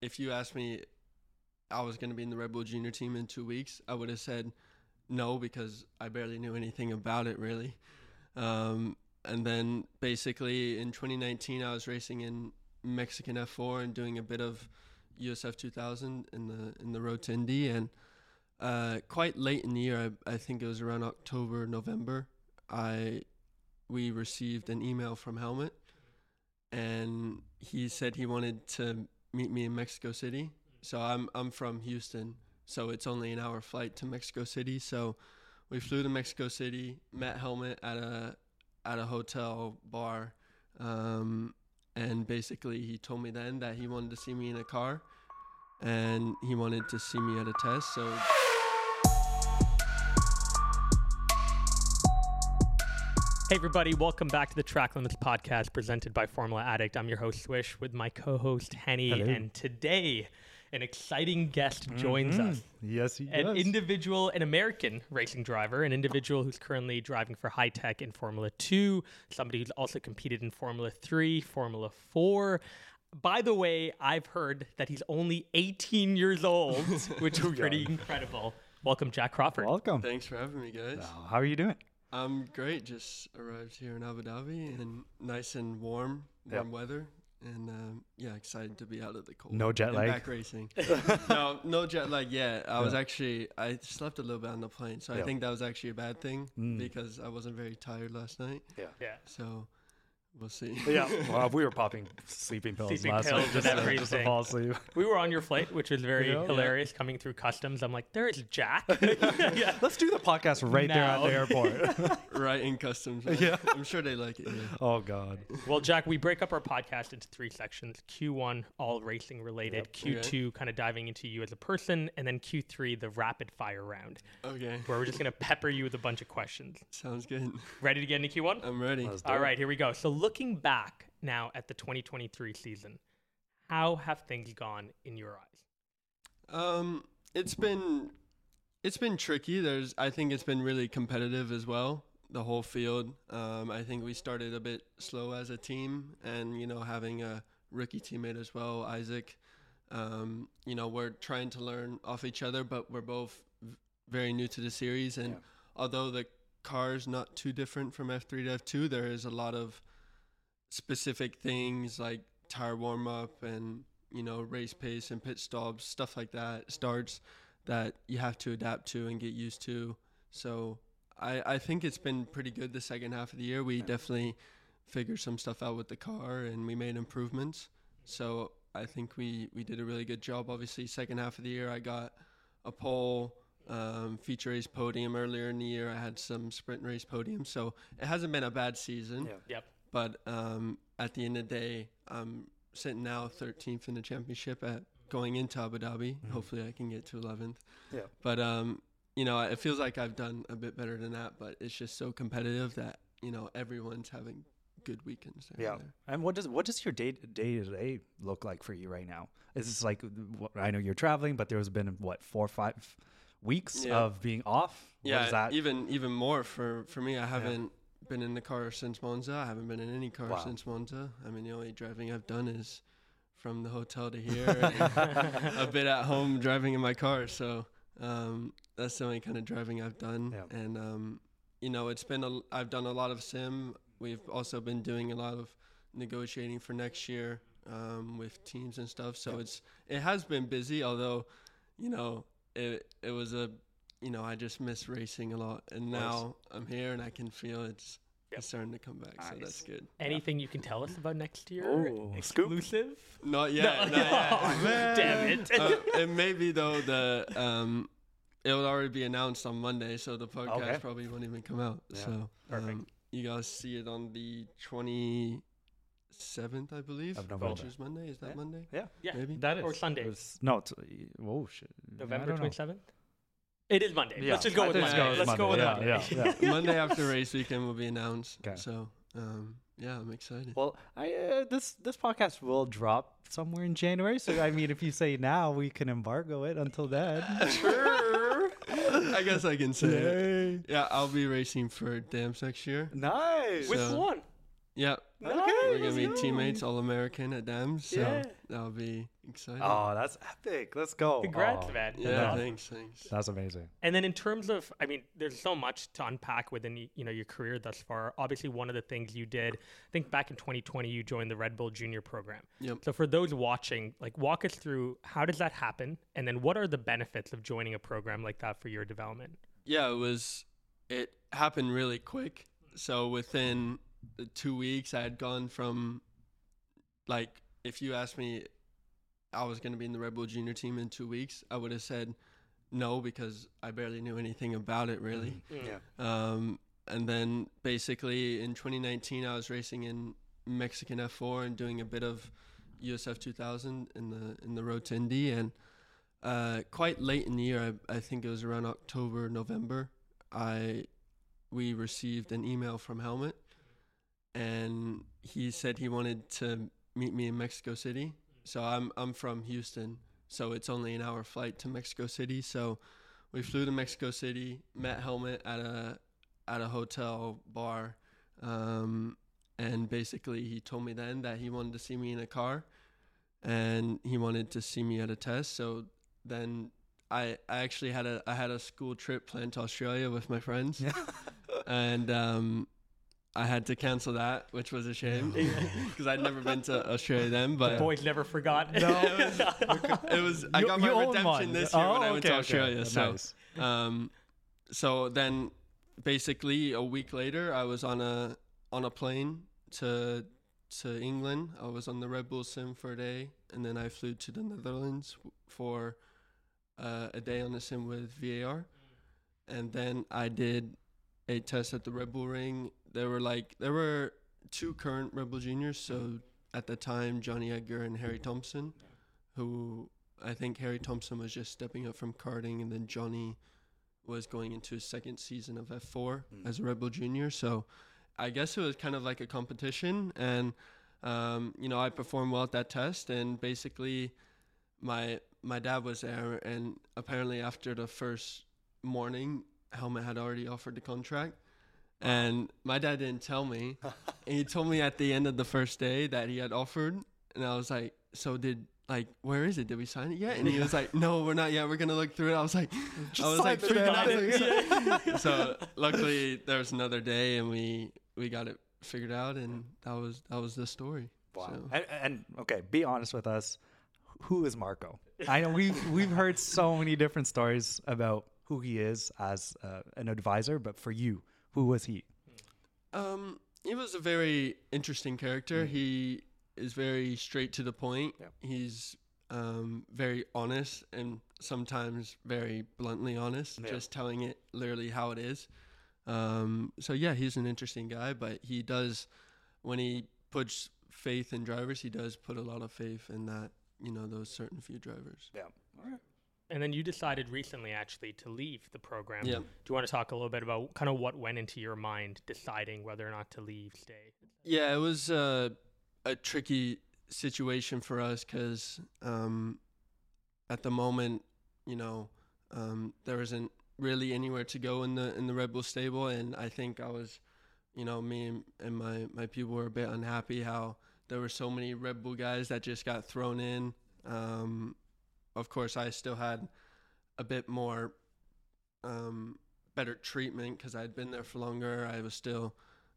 if you asked me, I was going to be in the Red Bull Junior team in two weeks, I would have said no because I barely knew anything about it really. Um, and then basically in 2019, I was racing in Mexican F4 and doing a bit of USF 2000 in the in the road to Indy. And uh, quite late in the year, I, I think it was around October, November, I we received an email from Helmut, and he said he wanted to meet me in Mexico City. So I'm I'm from Houston, so it's only an hour flight to Mexico City. So we flew to Mexico City, met Helmut at a at a hotel bar, um, and basically he told me then that he wanted to see me in a car, and he wanted to see me at a test. So. Hey, everybody, welcome back to the Track Limits podcast presented by Formula Addict. I'm your host, Swish, with my co host, Henny. Hello. And today, an exciting guest joins Mhm. us. Yes, he does. An does. individual, an American racing driver, an individual who's currently driving for Hitech in Formula 2, somebody who's also competed in Formula 3, Formula 4. By the way, I've heard that he's only 18 years old, which is pretty incredible. Welcome, Jak Crawford. Welcome. Thanks for having me, guys. Uh, how are you doing? I'm great. Just arrived here in Abu Dhabi and nice and warm, Yep. warm weather, and um, yeah, excited to be out of the cold. No jet lag? Back racing. no, no jet lag yet. I was actually I slept a little bit on the plane, so I think that was actually a bad thing Mm. because I wasn't very tired last night. Yeah. Yeah. So we'll see. Yeah. well, we were popping sleeping pills Sleeping last pills night and just, to, just to everything. fall asleep. We were on your flight, which was very Yeah. hilarious coming through customs. I'm like, there is Jak. yeah. Let's do the podcast right there at the airport. right in customs. right? Yeah. I'm sure they like it. Yeah. oh God. well, Jak, we break up our podcast into three sections Q1, all racing related, Yep. Q2, kind of diving into you as a person, and then Q3, the rapid fire round, Okay. where we're just going to pepper you with a bunch of questions. Sounds good. Ready to get into Q1? I'm ready. Let's do All it. right, here we go. So, looking back now at the 2023 season, how have things gone in your eyes? Um, it's been it's been tricky. There's I think it's been really competitive as well. The whole field. Um, I think we started a bit slow as a team, and you know having a rookie teammate as well, Isack. Um, you know we're trying to learn off each other, but we're both very new to the series, and Yeah. although the car's not too different from F3 to F2, there is a lot of specific things like tire warm up and you know race pace and pit stops stuff like that starts that you have to adapt to and get used to. So i i think it's been pretty good the second half of the year. We definitely figured some stuff out with the car and we made improvements. So i think we we did a really good job. Obviously second half of the year i got a pole um, feature race podium earlier in the year. I had some sprint race podium. So it hasn't been a bad season. Yeah. Yep. But um, at the end of the day, I'm sitting now 13th in the championship at going into Abu Dhabi. Hopefully, I can get to 11th. Yeah. But um, you know, it feels like I've done a bit better than that. But it's just so competitive that you know everyone's having good weekends. Yeah. and. And what does what does your day day to day look like for you right now? Is this like I know you're traveling, but there's been what four or five weeks Yeah. of being off. What Yeah, is that? even even more for for me. I haven't been in the car since Monza. I haven't been in any car Wow. since Monza. I mean, the only driving I've done is from the hotel to here, and a bit at home driving in my car. So um, that's the only kind of driving I've done. Yeah. And um, you know, it's been a, I've done a lot of sim. We've also been doing a lot of negotiating for next year um, with teams and stuff. So Yeah. it's it has been busy, although you know it it was a you know I just miss racing a lot, and now I'm here and I can feel it's. Yep. It's starting to come back, so that's good. Anything you can tell us about next year? Oh, scoop. Exclusive? Not yet. not yet. Oh, damn it. uh, it may be though the um, it will already be announced on Monday, so the podcast Okay. probably won't even come out. Yeah. So Perfect. um, you guys see it on the twenty seventh, I believe, Of November. which is Monday. Is that Yeah. Monday? Yeah. yeah. Maybe. That is Or Sunday. It was- no, it's, oh shit. November don't know. 27th? It is Monday. Yeah, Let's just go I with think Monday. let's go with Let's go with Monday. Monday. Yeah, yeah, Monday after race weekend will be announced. Okay. So um, yeah, I'm excited. Well, I uh, this this podcast will drop somewhere in January. So I mean, if you say now, we can embargo it until then. Sure. I guess I can say it. Yay. Yeah, I'll be racing for DAMS next year. Nice. Which one? Yeah, Okay, we're gonna be go. teammates, all American at DAMS. So Yeah. that'll be exciting. Oh, that's epic. Let's go. Congrats, Oh, man. yeah, yeah. thanks, thanks. That's amazing. And then in terms of, I mean, there's so much to unpack within you know your career thus far. Obviously, one of the things you did, I think back in 2020, you joined the Red Bull Junior program. Yep. So for those watching, like, walk us through how does that happen, and then what are the benefits of joining a program like that for your development? Yeah, it was. It happened really quick. So within the two weeks, I had gone from, like, if you asked me, I was going to be in the Red Bull Junior team in two weeks, I would have said no because I barely knew anything about it really. Yeah. Um, and then basically in 2019, I was racing in Mexican F4 and doing a bit of USF 2000 in the in the road to Indy. And uh, quite late in the year, I, I think it was around October, November, I we received an email from Helmut, and he said he wanted to meet me in Mexico City. So I'm I'm from Houston, so it's only an hour flight to Mexico City. So we flew to Mexico City, met Helmut at a at a hotel bar, um, and basically he told me then that he wanted to see me in a car, and he wanted to see me at a test. So then I I actually had a I had a school trip planned to Australia with my friends, and um, I had to cancel that, which was a shame because I'd never been to Australia then. The But boys never forgot. No. it was I You- got my redemption one. this year when Oh, I went to okay, okay. Australia. So Nice. um, so then basically a week later, I was on a on a plane to to England. I was on the Red Bull Sim for a day, and then I flew to the Netherlands for uh, a day on the sim with VAR, and then I did a test at the Red Bull Ring. There were like there were two current Red Bull juniors, so at the time Jonny Edgar and Harry Thomson, who I think Harry Thomson was just stepping up from karting, and then Johnny was going into his second season of F4 Mm. as a Red Bull junior. So I guess it was kind of like a competition, and um, you know I performed well at that test, and basically my my dad was there, and apparently after the first morning, Helmut had already offered the contract. And my dad didn't tell me. and he told me at the end of the first day that he had offered. And I was like, So did like where is it? Did we sign it yet? And he was like, No, we're not yet. We're gonna look through it. I was like I was like freaking out. thing. so luckily there was another day and we we got it figured out and that was that was the story. Wow. So- And, and okay, be honest with us. Who is Marko? I know we've we've heard so many different stories about who he is as uh, an advisor, but for you, who was he? Um, he was a very interesting character. He is very straight to the point. Yep. He's um, very honest and sometimes very bluntly honest, Yeah. just telling it literally how it is. Um, so yeah, he's an interesting guy, but he does when he puts faith in drivers, he does put a lot of faith in that you know those certain few drivers. Yeah. All right. And then you decided recently, actually, to leave the program. Yeah. Do you want to talk a little bit about kind of what went into your mind deciding whether or not to leave, stay? Yeah, it was uh, a tricky situation for us because um, at the moment, you know, um, there isn't really anywhere to go in the in the Red Bull stable, and I think I was, you know, me and, and my my people were a bit unhappy how there were so many Red Bull guys that just got thrown in. Um, of course, I still had a bit more um, better treatment because I'd been there for longer. I was still,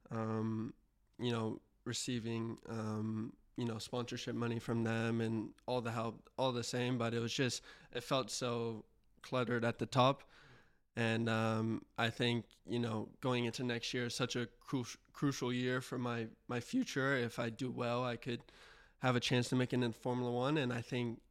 um, you know, receiving, um, you know, sponsorship money from them and all the help, all the same. But it was just, it felt so cluttered at the top. And um, I think, you know, going into next year is such a cru- crucial year for my, my future. If I do well, I could have a chance to make it in Formula One. And I think,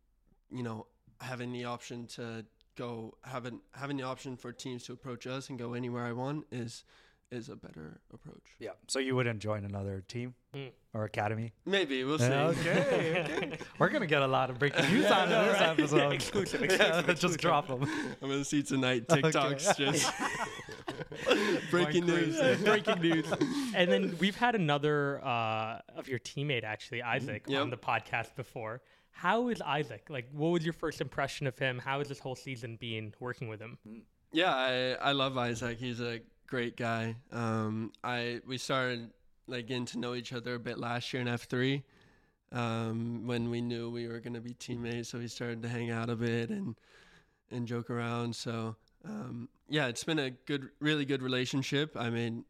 you know, having the option to go having having the option for teams to approach us and go anywhere I want is is a better approach. Yeah. So you wouldn't join another team Hmm. or academy? Maybe we'll see. Okay. okay. We're gonna get a lot of breaking news Yeah, out I know, of this right? episode. Yeah, exclusive, Yeah, exclusive, just drop them. I'm gonna see tonight Okay. TikToks just breaking news. Breaking news. And then we've had another uh, of your teammate, actually, Isack, Yep. on the podcast before. How is Isack? Like, what was your first impression of him? How has this whole season been working with him? Yeah, I I love Isack. He's a great guy. Um, I we started like getting to know each other a bit last year in F three. um, when we knew we were going to be teammates. So we started to hang out a bit and and joke around. So um, yeah, it's been a good, really good relationship. I mean,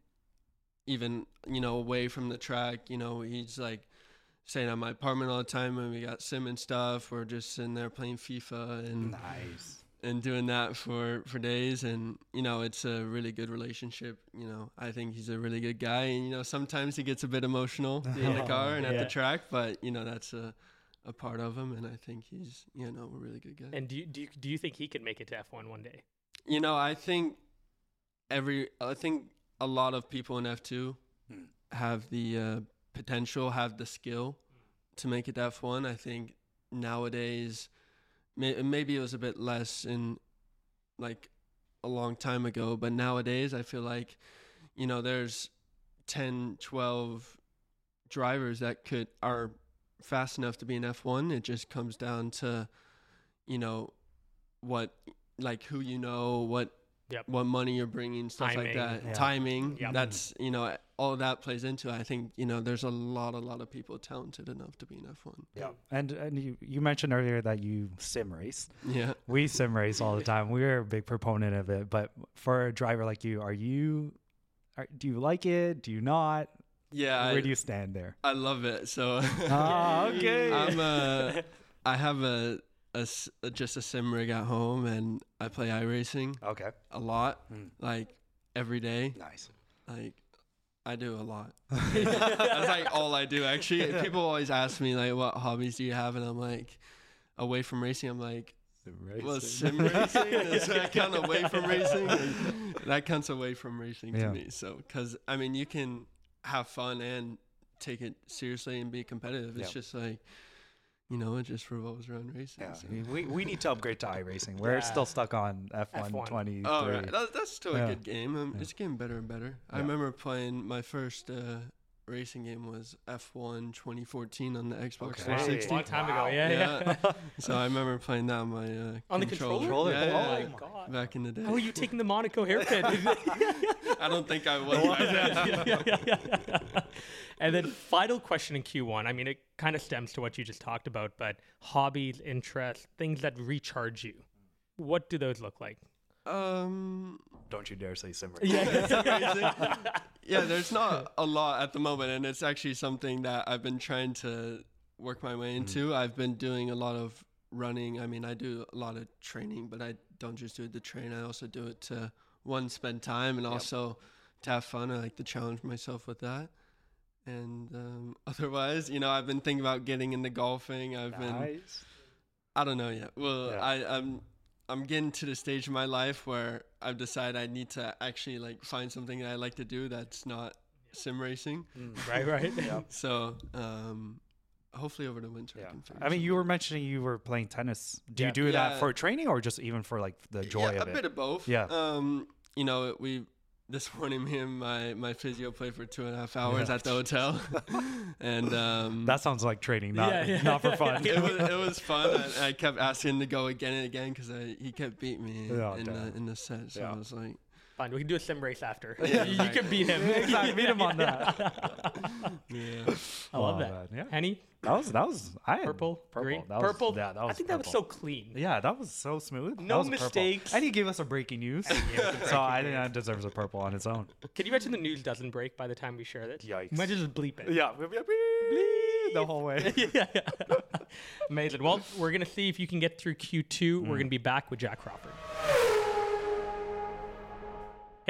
even you know away from the track, you know, he's like staying at my apartment all the time when we got sim and stuff. We're just sitting there playing FIFA and Nice. and doing that for for days and you know it's a really good relationship you know i think he's a really good guy and you know sometimes he gets a bit emotional in the car and at Yeah. the track but you know that's a a part of him and i think he's you know a really good guy And do you, do you, do you think he could make it to F1 one day? you know i think every i think a lot of people in f2 Hmm. have the uh, potential have the skill to make it to f1 i think nowadays may, maybe it was a bit less in like a long time ago but nowadays i feel like you know there's 10 12 drivers that could are fast enough to be an f1 it just comes down to you know what like who you know what Yep. what money you're bringing stuff like that Yeah. timing Yep. that's you know all that plays into it. i think you know there's a lot a lot of people talented enough to be in f1 Yeah. And and you, you mentioned earlier that you sim race. yeah We sim race all the time. We're a big proponent of it. But for a driver like you, are you are, do you like it? Do you not? yeah Where I, do you stand there? I love it so Ah, okay. i'm a i have a, a s- a- just a sim rig at home and i play iRacing Okay. a lot Hmm. like every day Nice. like I do a lot. That's like all I do actually. People always ask me like what hobbies do you have and I'm like away from racing I'm like well sim racing is that of away from racing And that counts away from racing Yeah. to me so because I mean you can have fun and take it seriously and be competitive it's Yeah. just like you know it just revolves around racing Yeah, so. we, we need to upgrade to iRacing. We're Yeah. still stuck on F1, F1. 23. Oh, right. That, that's still Yeah. a good game. Um, Yeah. It's getting better and better. I remember playing my first uh, racing game was F1 2014 on the Xbox Okay. 360. Long time ago, yeah, yeah. Yeah. so I remember playing that on my uh, On the controller? Yeah, oh yeah, my god. Back in the day. How are you taking the Monaco hairpin? I don't think I was. back then. and then final question in Q1. I mean, it kind of stems to what you just talked about, but hobbies, interests, things that recharge you. What do those look like? Um, Don't you dare say sim race. Yeah. yeah, there's not a lot at the moment, and it's actually something that I've been trying to work my way into. I've been doing a lot of running. I mean, I do a lot of training, but I don't just do it to train. I also do it to one spend time and also to have fun. I like to challenge myself with that. And um, otherwise, you know, I've been thinking about getting into golfing. I've been I don't know yet. Well, Yeah. I, I'm I'm getting to the stage in my life where I've decided I need to actually like find something that I like to do that's not sim racing. right, right. Yeah. So um, hopefully over the winter I can figure I mean, you were mentioning you were playing tennis. Do Yeah. you do Yeah. that for training or just even for like the joy yeah, of a it? A bit of both. Yeah. Um, you know, we this morning me and my my physio played for two and a half hours Yeah. at the hotel, and um, that sounds like training, not Yeah, yeah. not for fun. it was it was fun. and I kept asking him to go again and again because he kept beating me Oh, in the in the set. So. I was like, Fine, we can do a sim race after. Yeah, you right. can beat him. Exactly, beat him on that. yeah. I love Oh, that. yeah. Henny, That was that was I had purple, purple. green, That was- purple. yeah, that was I think that was so clean. Yeah, that was so smooth. No was purple. mistakes. And he gave us a breaking news. so I think that deserves a purple on its own. Can you imagine the news doesn't break by the time we share this? Yikes. Imagine just bleep it. Yeah, the whole way. yeah. Amazing. Well, we're going to see if you can get through Q2. We're mm. going to be back with Jak Crawford.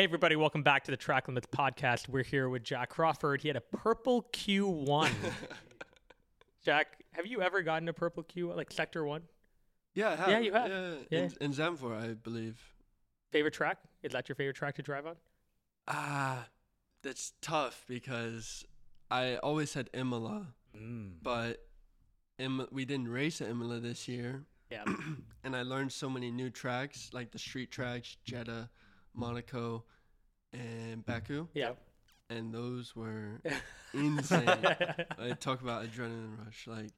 Hey, everybody. Welcome back to the Track Limits podcast. We're here with Jak Crawford. He had a purple Q1. Jak, have you ever gotten a purple Q, like Sector 1? Yeah, I have. Yeah, you have. Yeah, Yeah. In, in I believe. Favorite track? Is that your favorite track to drive on? Ah, that's tough because I always said Imola, Mm. but Im- we didn't race at Imola this year, Yeah. and I learned so many new tracks like the street tracks, Jeddah, Monaco, and Baku, Yeah. and those were insane. I talk about adrenaline rush, like.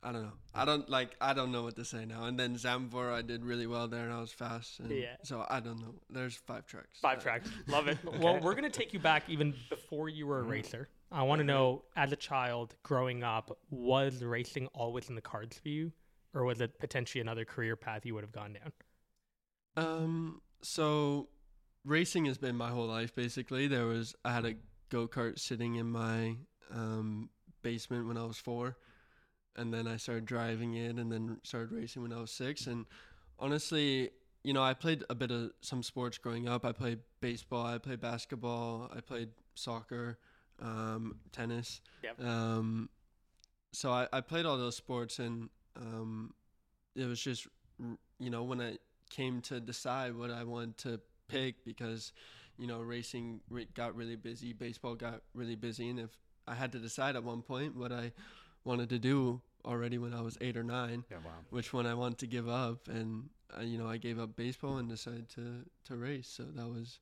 I don't know. I don't like. I don't know what to say now. And then Zandvoort, I did really well there, and I was fast. And Yeah. So I don't know. There's five tracks. Five tracks. Love it. Well, we're going to take you back even before you were a racer. I want to know, as a child growing up, was racing always in the cards for you, or was it potentially another career path you would have gone down? Um, so racing has been my whole life basically. There was I had a go kart sitting in my um, basement when I was four, and then I started driving it, and then started racing when I was six. And honestly, you know, I played a bit of some sports growing up. I played baseball, I played basketball, I played soccer, um, tennis. Yep. Um, so I, I played all those sports, and um, it was just, you know, when I came to decide what I wanted to pick, because, you know, racing got really busy, baseball got really busy, and if I had to decide at one point what I wanted to do already when I was eight or nine, Yeah, wow. which one I wanted to give up, and uh, you know I gave up baseball and decided to to race. So that was,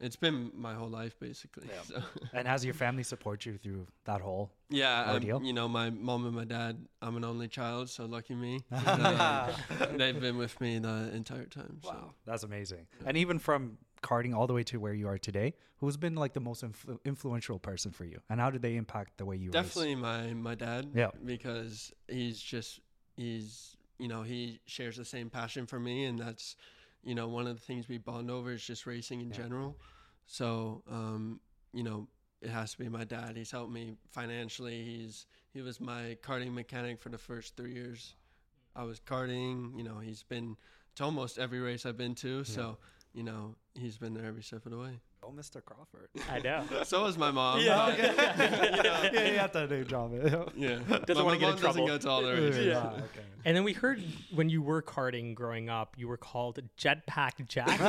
it's been my whole life basically. Yeah. So And has your family support you through that whole? yeah, um, Ordeal? you know my mom and my dad. I'm an only child, so lucky me. Uh, they've been with me the entire time. So. Wow, that's amazing. And even from karting all the way to where you are today, who's been like the most influ- influential person for you, and how did they impact the way you race? Definitely my my dad. Yeah. Because he's just he's you know he shares the same passion for me, and that's you know one of the things we bond over is just racing in Yeah. general. So um, you know it has to be my dad. He's helped me financially. He's he was my karting mechanic for the first three years. I was karting. You know he's been to almost every race I've been to. So you know he's been there every step of the way. Oh, Mr. Crawford. I know. So was my mom. Yeah. yeah, yeah, you have to name drop it. Yeah. Doesn't My wanna get in mom doesn't go to all the races. Yeah, okay. And then we heard when you were karting growing up, you were called Jetpack Jack.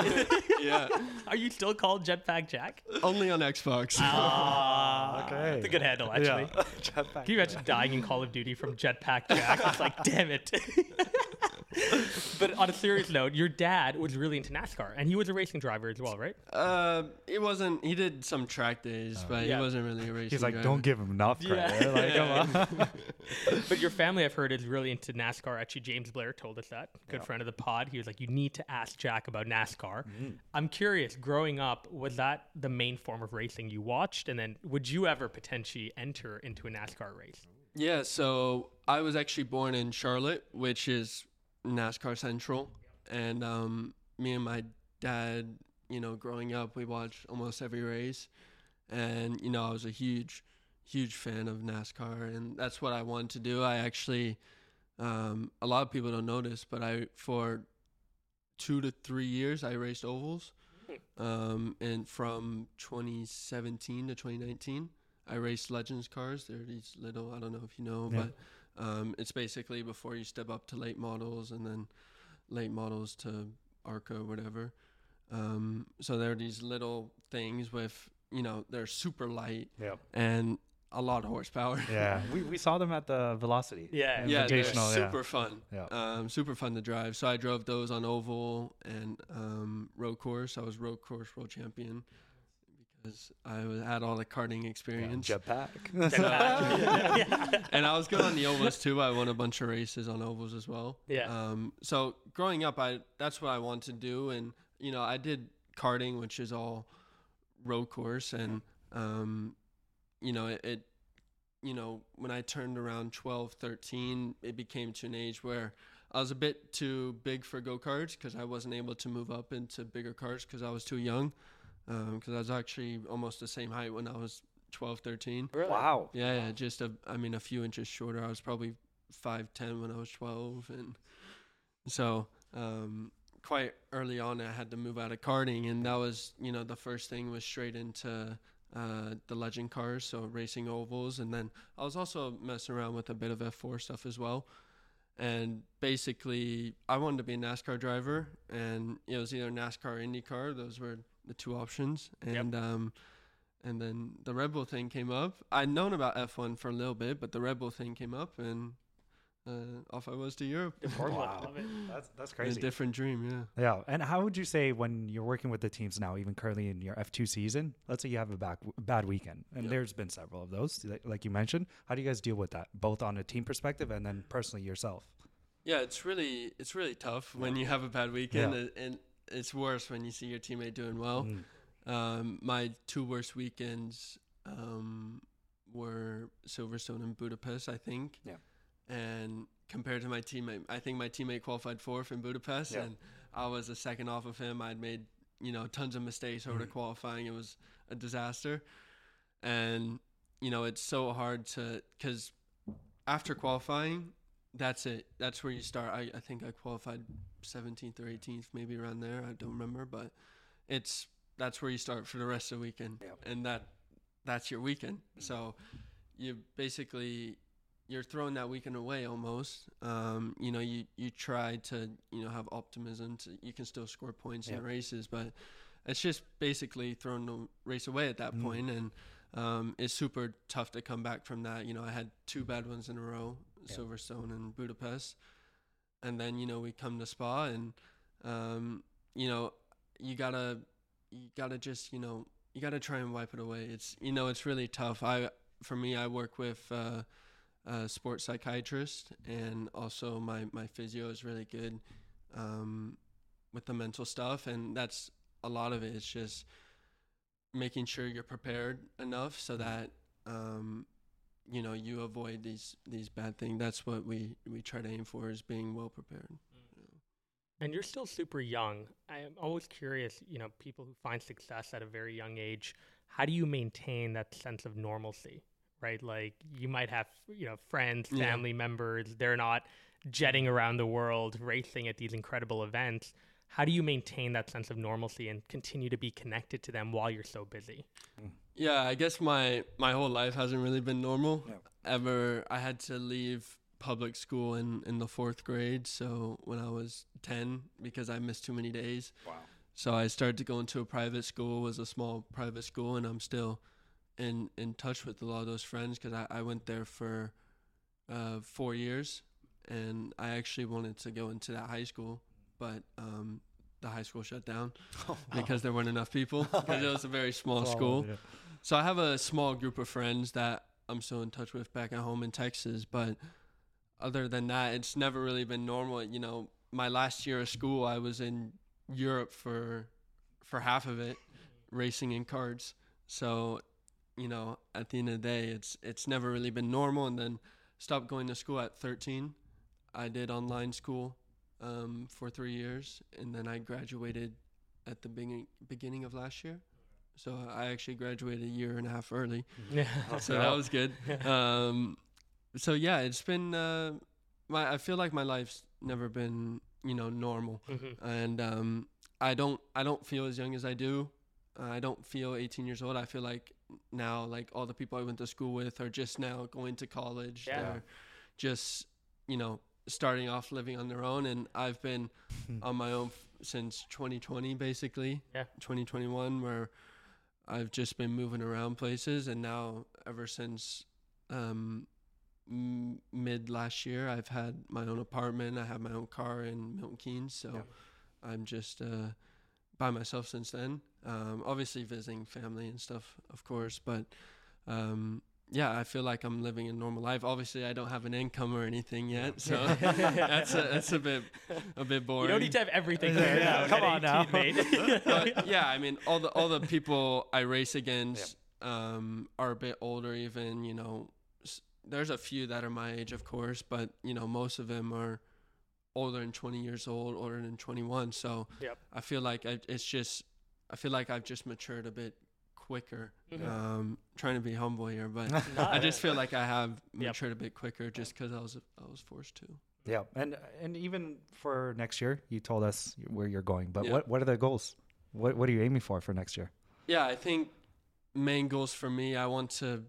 Yeah. Are you still called Jetpack Jack? Only on Xbox. Ah, Okay. That's a good handle, actually. Yeah. Jetpack. Can you imagine dying in Call of Duty from Jetpack Jack? It's like, damn it. but on a serious note, your dad was really into NASCAR, and he was a racing driver as well, right? Uh, it wasn't. He did some track days, but Yeah. he wasn't really a racing. He's like, driver. don't give him enough Yeah. credit. Like, come on. But your family, I've heard, is really into NASCAR. Actually, James Blair told us that. Good friend of the pod. He was like, you need to ask Jak about NASCAR. I'm curious, growing up, was that the main form of racing you watched? And then would you ever potentially enter into a NASCAR race? Yeah. So I was actually born in Charlotte, which is NASCAR Central, and um, me and my dad, you know, growing up, we watched almost every race, and you know, I was a huge, huge fan of NASCAR, and that's what I wanted to do. I actually, um, a lot of people don't notice, but I for two to three years I raced ovals, um, and from 2017 to 2019. I raced Legends cars. They're these little, I don't know if you know, Yeah. but um, it's basically before you step up to late models and then late models to ARCA or whatever. Um, so there are these little things with, you know, they're super light Yep. and a lot of horsepower. Yeah. We, we saw them at the Velocity. Yeah. yeah, they're Invitational, yeah. super fun. Yeah. Um, super fun to drive. So I drove those on oval and um, road course. I was road course world champion because I was, had all the karting experience. Yeah, Jetpack. yeah. and I was good on the ovals too. I won a bunch of races on ovals as well. Yeah. Um, so growing up, I that's what I wanted to do, and you know, I did karting, which is all road course, and um, you know, it, it, you know, when I turned around 12, 13, it became to an age where I was a bit too big for go karts because I wasn't able to move up into bigger cars because I was too young. Because I was actually almost the same height when I was 12, 13. Really? wow. Yeah, yeah, just a, I mean, a few inches shorter. I was probably five ten when I was twelve, and so um, quite early on, I had to move out of karting, and that was, you know, the first thing was straight into uh, the legend cars, so racing ovals, and then I was also messing around with a bit of F4 stuff as well. And basically, I wanted to be a NASCAR driver, and it was either NASCAR or IndyCar. Those were the two options, Yep. and um, and then the Red Bull thing came up. I'd known about F1 for a little bit, but the Red Bull thing came up, and uh, off I was to Europe. Wow. love it. That's that's A crazy. different dream, yeah. Yeah. And how would you say when you're working with the teams now, even currently in your F2 season, let's say you have a back, bad weekend, and Yeah. there's been several of those, like- like you mentioned. How do you guys deal with that, both on a team perspective and then personally yourself? Yeah, it's really it's really tough when you have a bad weekend, and, and it's worse when you see your teammate doing well. Mm. Um, my two worst weekends, um, were Silverstone and Budapest, I think. Yeah. And compared to my teammate, I think my teammate qualified fourth in Budapest, Yeah. and I was a second off of him. I'd made you know tons of mistakes over the qualifying. It was a disaster, and you know it's so hard to because after qualifying, that's it. That's where you start. I, I think I qualified 17th or 18th, maybe around there. I don't remember, but it's that's where you start for the rest of the weekend, Yep. and that that's your weekend. So you basically you're throwing that weekend away almost. Um, you know, you you try to you know have optimism. To, you can still score points in Yeah. races, but it's just basically throwing the race away at that Mm. point, and um, it's super tough to come back from that. You know, I had two bad ones in a row, Yeah. Silverstone and Budapest, and then you know we come to Spa, and um, you know you gotta you gotta just you know you gotta try and wipe it away. It's you know it's really tough. I for me I work with uh, a sports psychiatrist, and also my my physio is really good um, with the mental stuff, and that's a lot of it. It's just making sure you're prepared enough so that um, you know you avoid these these bad things. That's what we we try to aim for is being well prepared. Mm. And you're still super young. I'm always curious, you know, people who find success at a very young age, how do you maintain that sense of normalcy? Right? Like you might have, you know, friends, Yeah. family members, they're not jetting around the world racing at these incredible events. How do you maintain that sense of normalcy and continue to be connected to them while you're so busy? Mm. Yeah, I guess my my whole life hasn't really been normal. Ever, I had to leave public school in in the fourth grade. So when I was ten, because I missed too many days. Wow. So I started to go into a private school. Was a small private school, and I'm still in in touch with a lot of those friends because I, I went there for uh, four years, and I actually wanted to go into that high school, but um, the high school shut down because there weren't enough people because it was a very small school. So I have a small group of friends that I'm still in touch with back at home in Texas, but other than that, it's never really been normal. You know, my last year of school, I was in Europe for for half of it, racing in cards. So, you know, at the end of the day, it's it's never really been normal. And then stopped going to school at 13. I did online school um, for three years, and then I graduated at the beginning beginning of last year. So I actually graduated a year and a half early. Yeah. So that was good. Um, so yeah, it's been. Uh, my I feel like my life's never been you know normal, Mhm. and um, I don't I don't feel as young as I do. Uh, I don't feel 18 years old. I feel like now like all the people I went to school with are just now going to college. Yeah. They're just you know starting off living on their own, and I've been on my own f- since 2020 basically. Yeah. 2021 where I've just been moving around places, and now ever since um, m- mid last year, I've had my own apartment. I have my own car in Milton Keynes, so Yeah. I'm just uh, by myself since then. Um, obviously visiting family and stuff, of course, but um, yeah, I feel like I'm living a normal life. Obviously, I don't have an income or anything yet, so that's a, that's a bit a bit boring. You don't need to have everything Yeah, yeah, come on now. but yeah, I mean, all the all the people I race against um, are a bit older. Even you know, s- there's a few that are my age, of course, but you know, most of them are older than 20 years old, older than 21. So Yep. I feel like I, it's just, I feel like I've just matured a bit quicker. Mhm. Um, trying to be humble here, but Nah, I just feel like I have Yep. matured a bit quicker just because I was I was forced to. Yeah, and and even for next year, you told us where you're going. But Yeah. what what are the goals? What what are you aiming for for next year? yeah, I think main goals for me, I want to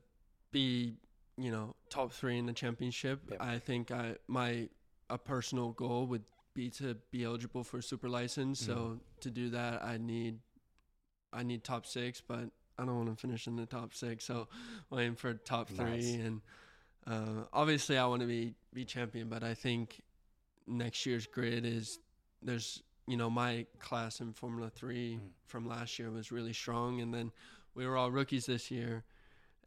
be, you know, top three in the championship. Yep. I think I my a personal goal would be to be eligible for super license. So Mhm. to do that, I need I need top six, but I don't want to finish in the top six. So I'm aiming for top Nice. three, and uh, obviously I want to be be champion. But I think next year's grid is there's you know my class in Formula Three Mm. from last year was really strong, and then we were all rookies this year,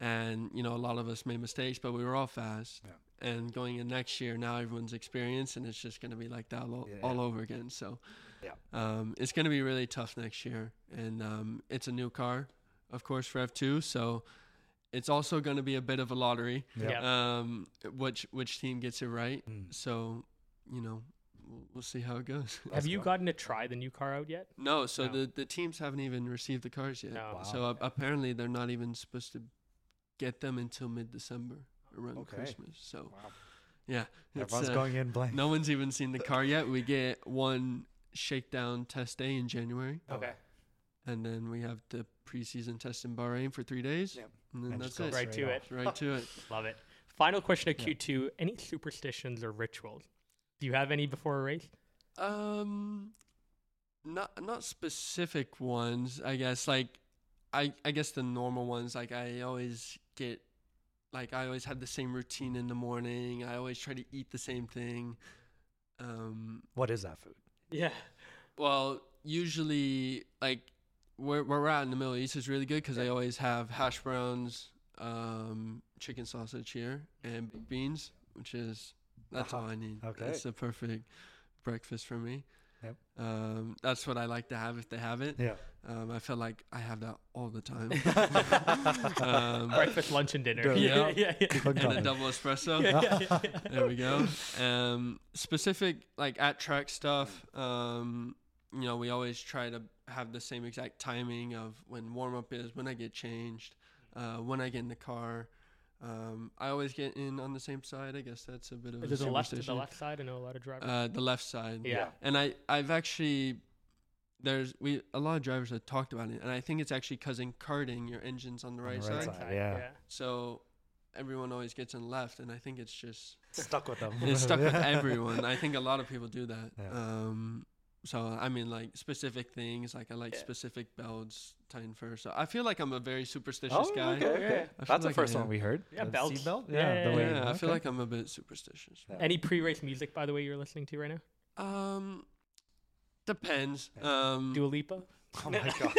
and you know a lot of us made mistakes, but we were all fast. Yeah. And going in next year, now everyone's experienced, and it's just going to be like that all, Yeah. all over again. So, Yeah. um, it's going to be really tough next year, and um, it's a new car, of course, for F2. So, it's also going to be a bit of a lottery. Yeah. Yeah. Um, which which team gets it right? Mm. So, you know, we'll, we'll see how it goes. Have you gotten to try the new car out yet? no, so No. the the teams haven't even received the cars yet. No. So uh, apparently they're not even supposed to get them until mid December around Okay. Christmas. So Wow. yeah, Everyone's uh, going in blank. No one's even seen the car yet. We get one shakedown test day in January, Oh. Okay. and then we have the preseason test in Bahrain for three days, Yep. and then And that's just it. Right straight to off. it. Right to it. Love it. Final question of Q2. Any superstitions or rituals? Do you have any before a race? Um, not not specific ones. I guess like, I I guess the normal ones. Like I always get, like I always have the same routine in the morning. I always try to eat the same thing. Um, What is that food? Yeah. Well, usually, like where, where we're at in the Middle East is really good because they always have hash browns, um, chicken sausage here, and baked beans, which is that's all Uh-huh. I need. Okay. That's the perfect breakfast for me. Yep. Um, that's what I like to have if they have it. Yeah. Um, I feel like I have that all the time. um, Breakfast, lunch, and dinner. Good. Yeah, Yeah. yeah, yeah. And a double espresso. yeah, yeah, yeah, yeah. there we go. Um, specific like at track stuff. Um, you know, we always try to have the same exact timing of when warm up is, when I get changed, uh, when I get in the car. Um, I always get in on the same side. I guess that's a bit of Is a it the left, the left side? I know a lot of drivers. Uh, the left side. yeah. And I, I've actually, there's we a lot of drivers have talked about it, and I think it's actually because in karting your engine's on the On right, the right side, side. yeah. so everyone always gets in left, and I think it's just Stuck with them. it's stuck with everyone. I think a lot of people do that. Yeah. Um, so I mean, like specific things, like I like Yeah. specific belts tying first. So I feel like I'm a very superstitious Oh, guy. okay, okay. Yeah. That's the like I first one we heard. Yeah, The belts. seatbelt? Yeah, Yeah, yeah, the way. Yeah, I feel like I'm a bit superstitious. Yeah. Any pre-race music, by the way, you're listening to right now? Um, depends. Um, Dua Lipa. Oh my god.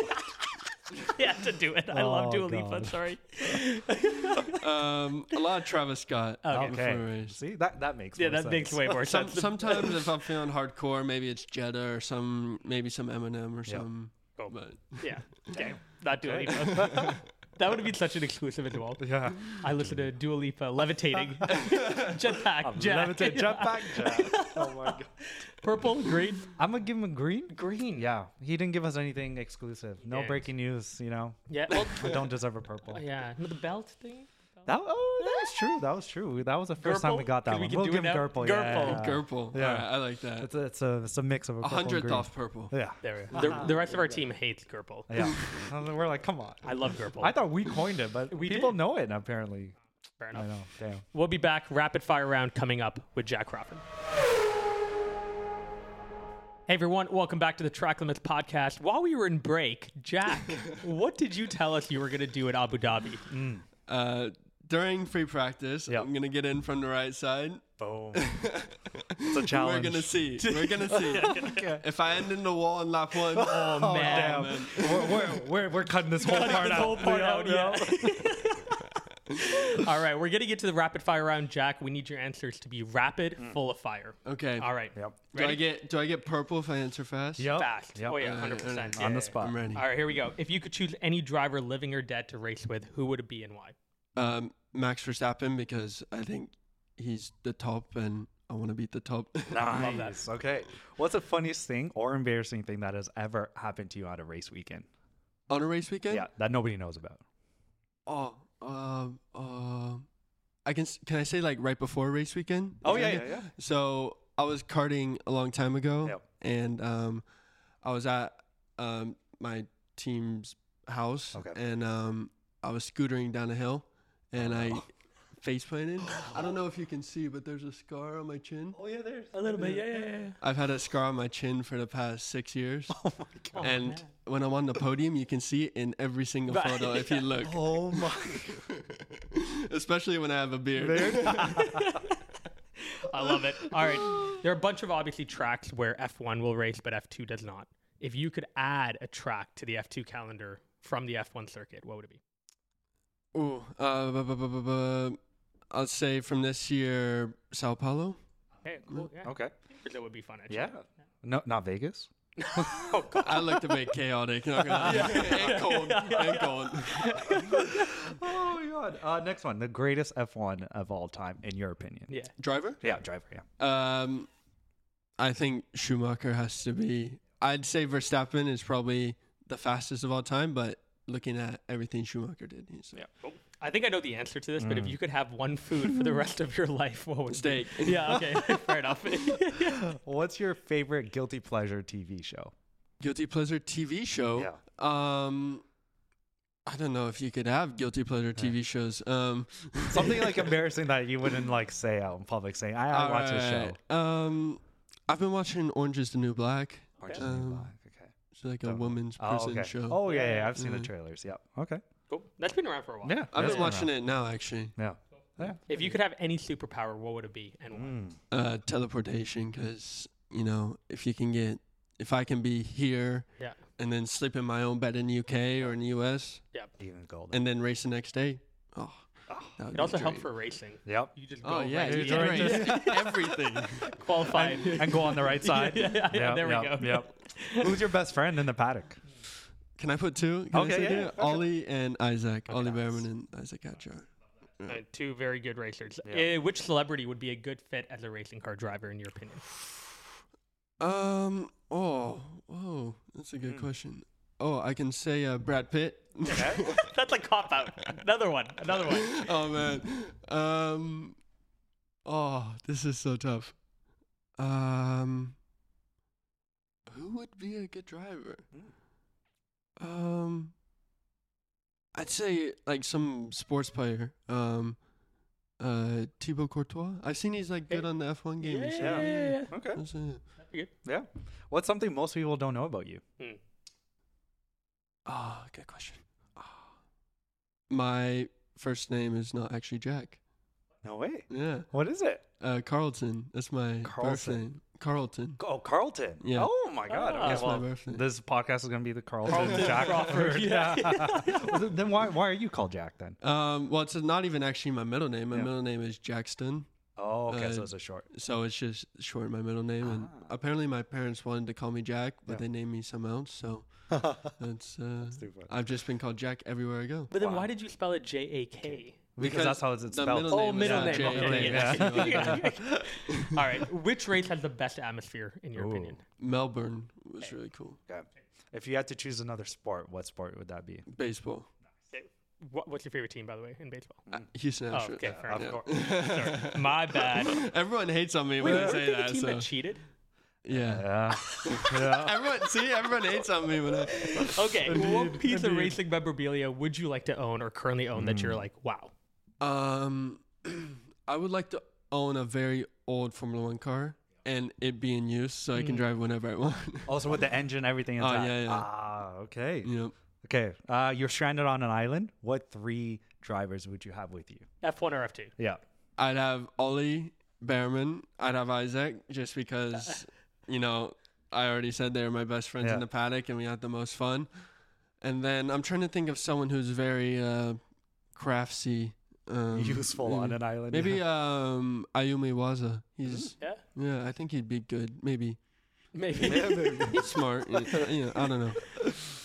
yeah, to do it. I love Oh, Dua Lipa. God. Sorry. um, a lot of Travis Scott. Okay. before Okay. a. See that that makes Yeah, more that makes sense. way more Some, sense. sometimes if I'm feeling hardcore, maybe it's Jetta or some, maybe some Eminem or Yeah. some. Cool. But yeah. Okay. Not Dua Lipa. That would have been such an exclusive as well. Yeah. I listened to Dua Lipa levitating, jetpack, Jack. Levitate jetpack Jack. Oh my god. Purple, green, I'm gonna give him a green. green. Yeah, he didn't give us anything exclusive. No Yeah. breaking news. You know, Yeah. Well, I don't deserve a purple. yeah. The belt thing. That oh, that was true. That was true. That was the first time we got that we one. can we'll do give him now? Gurple. Gurple. Yeah. Gurple. Yeah. Alright, I like that. It's a, it's a it's a mix of a A purple and hundredth green. off purple. Yeah. There we go. The, the rest of our team hates Gurple. Yeah. We're like, come on. I love Gurple. I thought we coined it, but We people did. know it apparently. Fair I enough. know. Damn. We'll be back. Rapid fire round coming up with Jak Crawford. Hey everyone, welcome back to the Track Limits podcast. While we were in break, Jak, what did you tell us you were going to do at Abu Dhabi? Uh, during free practice, Yep. I'm gonna get in from the right side. Boom. it's a challenge. We're gonna see. We're gonna see. If I end in the wall in lap one, Oh, Oh, man. damn. we're, we're, we're, we're cutting this whole part This out. whole part out, yeah. yeah. All right, we're going to get to the rapid fire round. Jak, we need your answers to be rapid, mm. full of fire. okay. All right. Yep. Do I get do I get purple if I answer fast? Yep. Fast. Yep. Oh, yeah, 100%. On the spot. I'm ready. All right, here we go. If you could choose any driver, living or dead, to race with, who would it be and why? Um, Max Verstappen because I think he's the top and I want to beat the top. Love that. Nice. Okay. What's the funniest thing or embarrassing thing that has ever happened to you on a race weekend? On a race weekend? Yeah, that nobody knows about. Oh, um, uh, I can can I say like right before race weekend? Oh, Is that good? yeah. So I was karting a long time ago, Yep. and um, I was at um my team's house, Okay. and um, I was scootering down a hill, and I oh. face planted. I don't know if you can see, but there's a scar on my chin. Oh yeah, there's A little bit, yeah, yeah, yeah. I've had a scar on my chin for the past six years, Oh my god. Oh, and man. when I'm on the podium, you can see it in every single Right, photo if you look. Oh my. Especially when I have a beard. beard. I love it. All right. There are a bunch of obviously tracks where F1 will race, but F2 does not. If you could add a track to the F2 calendar from the F1 circuit, what would it be? Ooh, uh, bu- bu- bu- bu- bu- I'll say from this year, Sao Paulo. Okay, cool. Yeah. Okay. That would be fun, actually. Yeah. No, not Vegas. oh God. I like to make chaotic. Not gonna lie. and cold. And cold. oh my god. Uh, next one, the greatest F1 of all time, in your opinion. Yeah. Driver? Yeah, driver. Yeah. Um, I think Schumacher has to be. I'd say Verstappen is probably the fastest of all time, but looking at everything Schumacher did, he's Yeah. Oh, I think I know the answer to this, but if Mm. you could have one food for the rest of your life, what would it be? steak. Yeah. Okay. Fair enough. What's your favorite guilty pleasure TV show? Guilty pleasure TV show. Yeah. Um, I don't know if you could have guilty pleasure TV shows. Um, Something like embarrassing that you wouldn't like say out in public, saying, "I, I watch a show." Um, I've been watching Orange Is the New Black. Orange is the New Um, Black. Okay. It's like a Don't know. woman's Oh, prison okay. show. Oh yeah, yeah. I've seen the trailers. Yep. Okay. cool. That's been around for a while. Yeah. I've been watching it now, actually. Yeah. Yeah. If you could have any superpower, what would it be and why? Mm. Uh, teleportation, because you know, if you can get, if I can be here, Yeah. and then sleep in my own bed in the UK or in the US, Even golden. and then race the next day. Oh, Oh. It also a helps for racing. Yep. You just go Oh yeah, right you to can the end. race everything. qualified. and go on the right side. Yeah, yeah, yeah, Yep, there we go. Yep. Who's your best friend in the paddock? Can I put two? Can Okay, I say yeah, two? yeah, okay. Ollie and Isack. Okay, Ollie nice. Bearman and Isack Hadjar. Uh, two very good racers. Yeah. Uh, which celebrity would be a good fit as a racing car driver, in your opinion? Um. Oh. Whoa. That's a good Hmm. question. Oh, I can say uh, Brad Pitt. That's a cop out. Another one. Another one. oh man. Um. Oh, this is so tough. Um. Who would be a good driver? Um. I'd say like some sports player. Um. Uh, Thibaut Courtois. I've seen he's like good Hey. on the F1 game. Yeah, yeah, yeah, yeah. Okay. That's it. That'd be good. Yeah. What's something most people don't know about you? Ah, good question. Ah. My first name is not actually Jak. No way. Yeah. What is it? Uh, Carlton. That's my birth Carlton. name. Carlton. Oh, Carlton. Yeah. Oh my God. Ah. Okay, That's my birth name. this podcast is gonna be the Carlton, Carlton Jak Crawford, yeah. Well, then- then why why are you called Jak then? Um, well, it's not even actually my middle name. My Yeah. middle name is Jackson. Oh, okay. so Uh, it's a short. so it's just short my middle name. And Ah. apparently, my parents wanted to call me Jack, but Yeah. they named me something else. So that's uh, Stupid. I've just been called Jak everywhere I go. But then Wow. why did you spell it J A K? Because that's how it's the spelled. middle Oh, name middle name. J- Okay, yeah. yeah. All right. Which race has the best atmosphere, in your Ooh. opinion? Melbourne was really cool. If you had to choose another sport, what sport would that be? Baseball. What, what's your favorite team, by the way, in baseball? Uh, Houston Oh, Astros. okay, fair Of enough. course. My bad. Everyone hates on me Wait, when I weren't say they the that. team So. that cheated? Yeah. Yeah. yeah. Everyone, see, everyone hates on me when I. Okay. what Indeed, piece of indeed. racing memorabilia would you like to own or currently own that you're Mm. like, wow? Um, I would like to own a very old Formula One car and it be in use so I can Mm. drive whenever I want. Also with the engine, everything. Oh, intact. yeah, yeah. Ah, okay. you know, Okay. Uh, you're stranded on an island. What three drivers would you have with you? F1 or F2? Yeah. I'd have Ollie Bearman. I'd have Isack just because, you know, I already said they were my best friends Yeah. in the paddock and we had the most fun. And then I'm trying to think of someone who's very uh, craftsy. Um, Useful on an island. Maybe um, Ayumu Iwasa. He's Yeah. yeah, I think he'd be good. Maybe Maybe. He's smart. yeah, I don't know.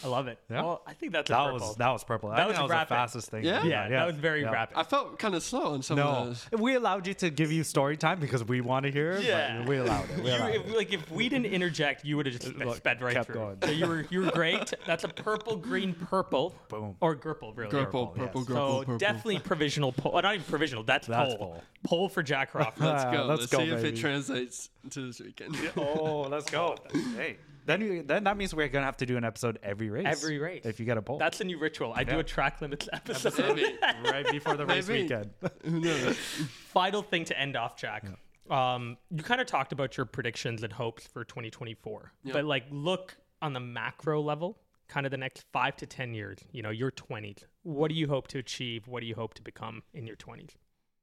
I love it. Yeah. Well, I think that's a that purple. was that was purple. I That think was that was the fastest thing. Yeah? yeah, that was very yeah. rapid. I felt kind of slow on some of No, those. we allowed you to give you story time because we want to hear it. Yeah. but we allowed it. We You, allowed if, like if we didn't interject, you would have just Look, sped right kept through. going. So you were you were great. That's a purple, green, purple, Boom. or Gurple, really. Purple, Purple, purple, yes. purple, So purple. definitely provisional pole. Oh, not even provisional. That's, That's pole. pole. Pole for Jak Crawford. Let's ah, go. Let's Let's, go, see if it translates to this weekend. Oh, let's go. hey, then you, then that means we're gonna have to do an episode every race. Every race. If you get a pole. That's a new ritual. I do a track limits episode. Maybe. right before the race Maybe. weekend. Who knows? Final thing to end off, Jak. Um, you kind of talked about your predictions and hopes for 2024, Yeah. but like look on the macro level, kind of the next five to 10 years, you know, your 20s. What do you hope to achieve? What do you hope to become in your 20s?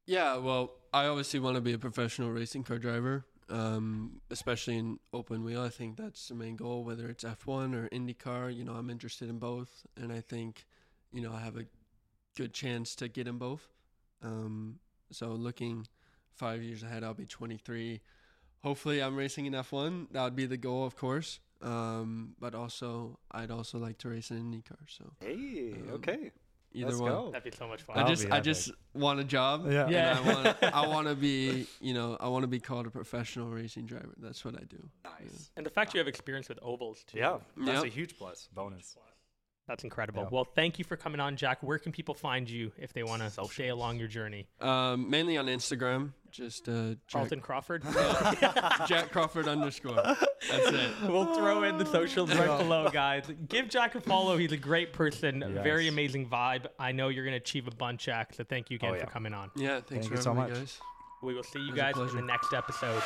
Yeah, well, I obviously want to be a professional racing car driver, um, especially in open wheel. I think that's the main goal, whether it's F1 or IndyCar. You know, I'm interested in both, and I think, you know, I have a good chance to get in both. Um, so looking five years ahead, I'll be 23. Hopefully, I'm racing in F1. That would be the goal, of course. Um, but also, I'd also like to race an IndyCar. So Hey, Um, okay. Either Let's one. go. That'd be so much fun. I just I epic. just want a job. Yeah. Yeah. I want I want to be you know I want to be called a professional racing driver. That's what I do. Nice. and the fact you have experience with ovals too. Yeah, that's Yep. a huge plus. Bonus. That's incredible. Yeah. Well, thank you for coming on, Jak. Where can people find you if they want to stay along your journey? Um, mainly on Instagram, just uh, Jak, Charlton Crawford. Jak Crawford underscore. That's it. we'll throw in the socials right below, guys. Give Jak a follow. He's a great person. Very amazing vibe. I know you're going to achieve a bunch, Jak. So thank you again Oh, yeah. for coming on. Yeah, thanks Thank for you so much. guys. We will see you guys in the next episode.